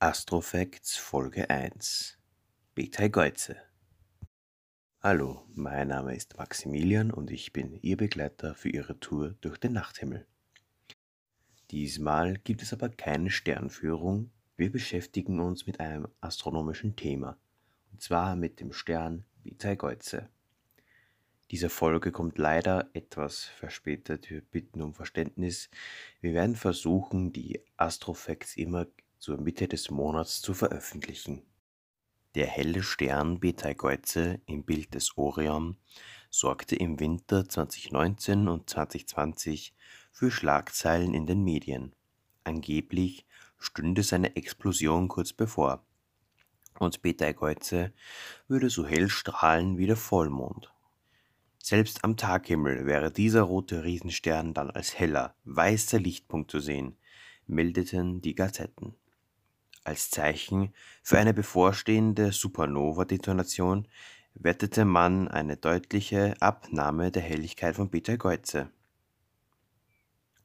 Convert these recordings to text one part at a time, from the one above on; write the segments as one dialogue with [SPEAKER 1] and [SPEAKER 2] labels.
[SPEAKER 1] Astrofacts Folge 1 Betelgeuse Hallo, mein Name ist Maximilian und ich bin Ihr Begleiter für Ihre Tour durch den Nachthimmel. Diesmal gibt es aber keine Sternführung, wir beschäftigen uns mit einem astronomischen Thema, und zwar mit dem Stern Betelgeuse. Diese Folge kommt leider etwas verspätet, wir bitten um Verständnis. Wir werden versuchen, die Astrofacts immer zur Mitte des Monats zu veröffentlichen. Der helle Stern Betelgeuse im Bild des Orion sorgte im Winter 2019 und 2020 für Schlagzeilen in den Medien. Angeblich stünde seine Explosion kurz bevor. Und Betelgeuse würde so hell strahlen wie der Vollmond. Selbst am Taghimmel wäre dieser rote Riesenstern dann als heller, weißer Lichtpunkt zu sehen, meldeten die Gazetten. Als Zeichen für eine bevorstehende Supernova-Detonation wettete man eine deutliche Abnahme der Helligkeit von Betelgeuse.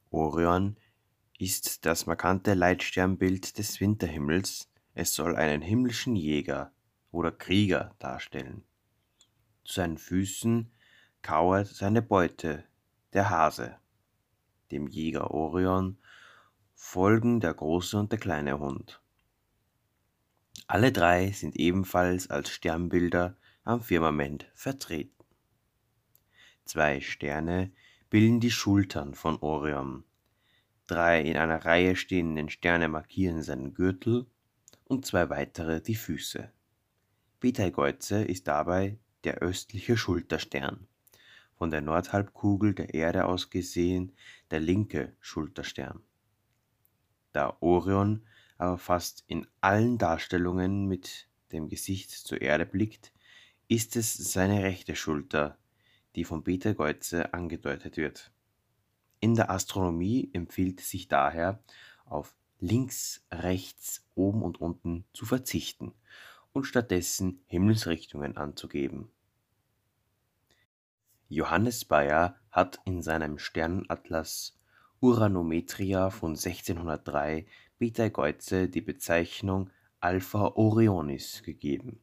[SPEAKER 1] Orion ist das markante Leitsternbild des Winterhimmels. Es soll einen himmlischen Jäger oder Krieger darstellen. Zu seinen Füßen kauert seine Beute, der Hase. Dem Jäger Orion folgen der große und der kleine Hund. Alle drei sind ebenfalls als Sternbilder am Firmament vertreten. Zwei Sterne bilden die Schultern von Orion. Drei in einer Reihe stehenden Sterne markieren seinen Gürtel und zwei weitere die Füße. Betelgeuse ist dabei der östliche Schulterstern. Von der Nordhalbkugel der Erde aus gesehen der linke Schulterstern. Da Orion aber fast in allen Darstellungen mit dem Gesicht zur Erde blickt, ist es seine rechte Schulter, die von Peter Geuze angedeutet wird. In der Astronomie empfiehlt sich daher, auf links, rechts, oben und unten zu verzichten und stattdessen Himmelsrichtungen anzugeben. Johannes Bayer hat in seinem Sternenatlas Uranometria von 1603 Betelgeuse die Bezeichnung Alpha Orionis gegeben.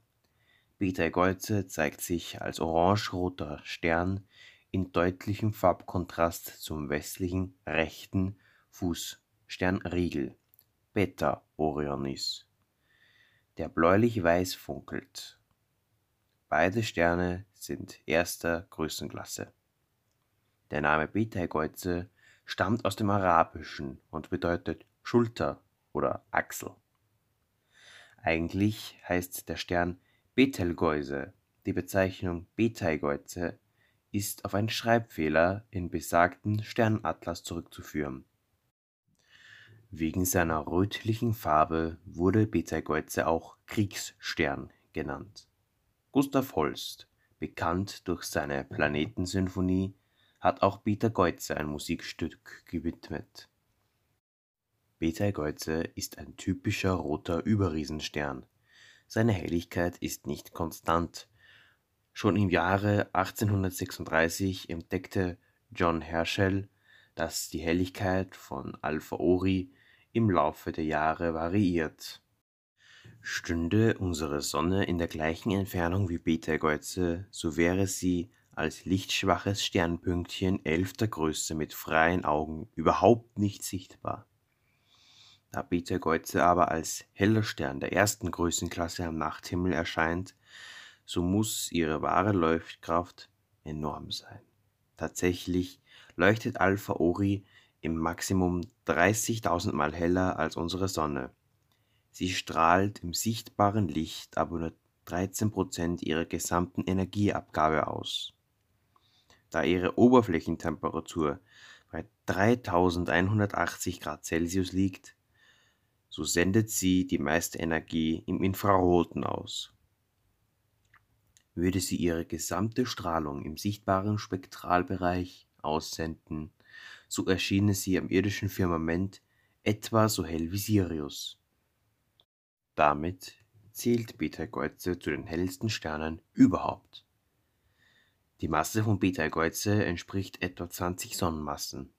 [SPEAKER 1] Betelgeuse zeigt sich als orange-roter Stern in deutlichem Farbkontrast zum westlichen rechten Fußsternriegel Beta Orionis, der bläulich-weiß funkelt. Beide Sterne sind erster Größenklasse. Der Name Betelgeuse stammt aus dem Arabischen und bedeutet Schulter oder Achsel. Eigentlich heißt der Stern Betelgeuse. Die Bezeichnung Betelgeuse ist auf einen Schreibfehler in besagten Sternatlas zurückzuführen. Wegen seiner rötlichen Farbe wurde Betelgeuse auch Kriegsstern genannt. Gustav Holst, bekannt durch seine Planetensymphonie, hat auch Betelgeuse ein Musikstück gewidmet. Betelgeuse ist ein typischer roter Überriesenstern. Seine Helligkeit ist nicht konstant. Schon im Jahre 1836 entdeckte John Herschel, dass die Helligkeit von Alpha Ori im Laufe der Jahre variiert. Stünde unsere Sonne in der gleichen Entfernung wie Betelgeuse, so wäre sie als lichtschwaches Sternpünktchen elfter Größe mit freien Augen überhaupt nicht sichtbar. Da Betelgeuse aber als heller Stern der ersten Größenklasse am Nachthimmel erscheint, so muss ihre wahre Leuchtkraft enorm sein. Tatsächlich leuchtet Alpha Ori im Maximum 30.000 Mal heller als unsere Sonne. Sie strahlt im sichtbaren Licht aber nur 13% ihrer gesamten Energieabgabe aus. Da ihre Oberflächentemperatur bei 3180 Grad Celsius liegt, so sendet sie die meiste Energie im Infraroten aus. Würde sie ihre gesamte Strahlung im sichtbaren Spektralbereich aussenden, so erschiene sie am irdischen Firmament etwa so hell wie Sirius. Damit zählt Betelgeuse zu den hellsten Sternen überhaupt. Die Masse von Betelgeuse entspricht etwa 20 Sonnenmassen.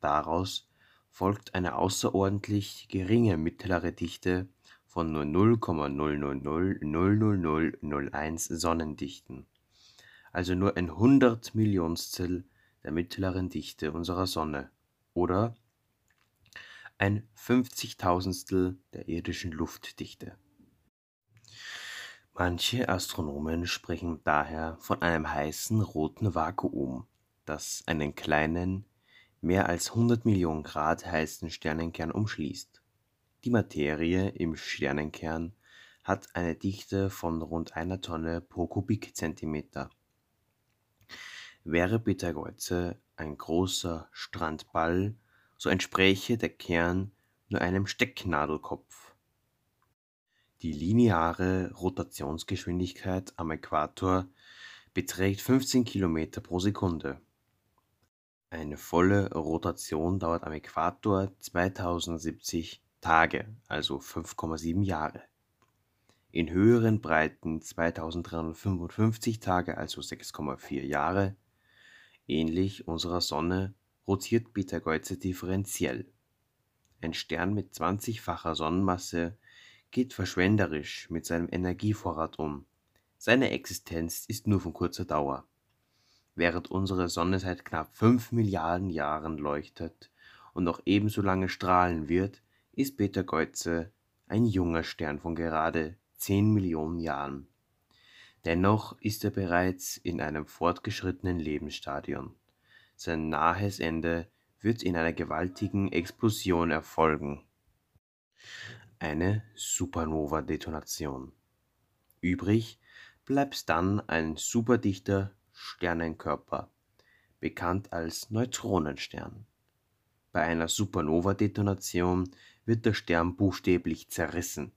[SPEAKER 1] Daraus folgt eine außerordentlich geringe mittlere Dichte von nur 0,0000001 Sonnendichten, also nur ein Hundertmillionstel der mittleren Dichte unserer Sonne oder ein Fünfzigtausendstel der irdischen Luftdichte. Manche Astronomen sprechen daher von einem heißen roten Vakuum, das einen kleinen, mehr als 100 Millionen Grad heißen Sternenkern umschließt. Die Materie im Sternenkern hat eine Dichte von rund einer Tonne pro Kubikzentimeter. Wäre Betelgeuse ein großer Strandball, so entspräche der Kern nur einem Stecknadelkopf. Die lineare Rotationsgeschwindigkeit am Äquator beträgt 15 km pro Sekunde. Eine volle Rotation dauert am Äquator 2070 Tage, also 5,7 Jahre. In höheren Breiten 2355 Tage, also 6,4 Jahre. Ähnlich unserer Sonne rotiert Betelgeuse differenziell. Ein Stern mit 20-facher Sonnenmasse geht verschwenderisch mit seinem Energievorrat um. Seine Existenz ist nur von kurzer Dauer. Während unsere Sonne seit knapp 5 Milliarden Jahren leuchtet und noch ebenso lange strahlen wird, ist Betelgeuse ein junger Stern von gerade 10 Millionen Jahren. Dennoch ist er bereits in einem fortgeschrittenen Lebensstadion. Sein nahes Ende wird in einer gewaltigen Explosion erfolgen. Eine Supernova-Detonation. Übrig bleibt dann ein superdichter Sternenkörper, bekannt als Neutronenstern. Bei einer Supernova-Detonation wird der Stern buchstäblich zerrissen.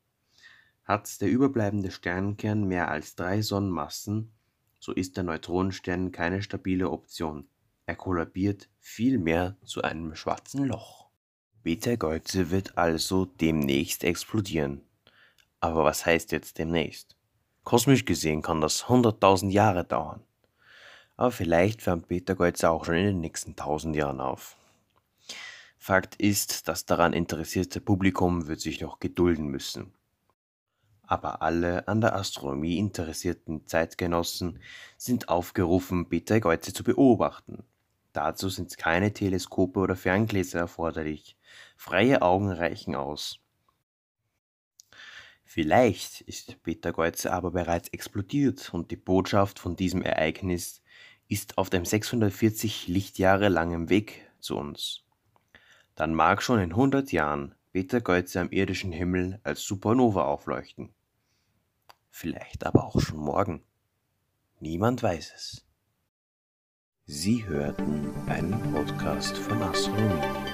[SPEAKER 1] Hat der überbleibende Sternkern mehr als drei Sonnenmassen, so ist der Neutronenstern keine stabile Option. Er kollabiert vielmehr zu einem schwarzen Loch. Betelgeuse wird also demnächst explodieren. Aber was heißt jetzt demnächst? Kosmisch gesehen kann das 100.000 Jahre dauern. Aber vielleicht wärmt Betelgeuse auch schon in den nächsten 1000 Jahren auf. Fakt ist, das daran interessierte Publikum wird sich noch gedulden müssen. Aber alle an der Astronomie interessierten Zeitgenossen sind aufgerufen, Betelgeuse zu beobachten. Dazu sind keine Teleskope oder Ferngläser erforderlich. Freie Augen reichen aus. Vielleicht ist Betelgeuse aber bereits explodiert und die Botschaft von diesem Ereignis ist auf dem 640 Lichtjahre langen Weg zu uns dann mag schon in 100 Jahren Betelgeuse am irdischen Himmel als Supernova aufleuchten. Vielleicht aber auch schon morgen. Niemand weiß es. Sie hörten einen Podcast von Astronomie.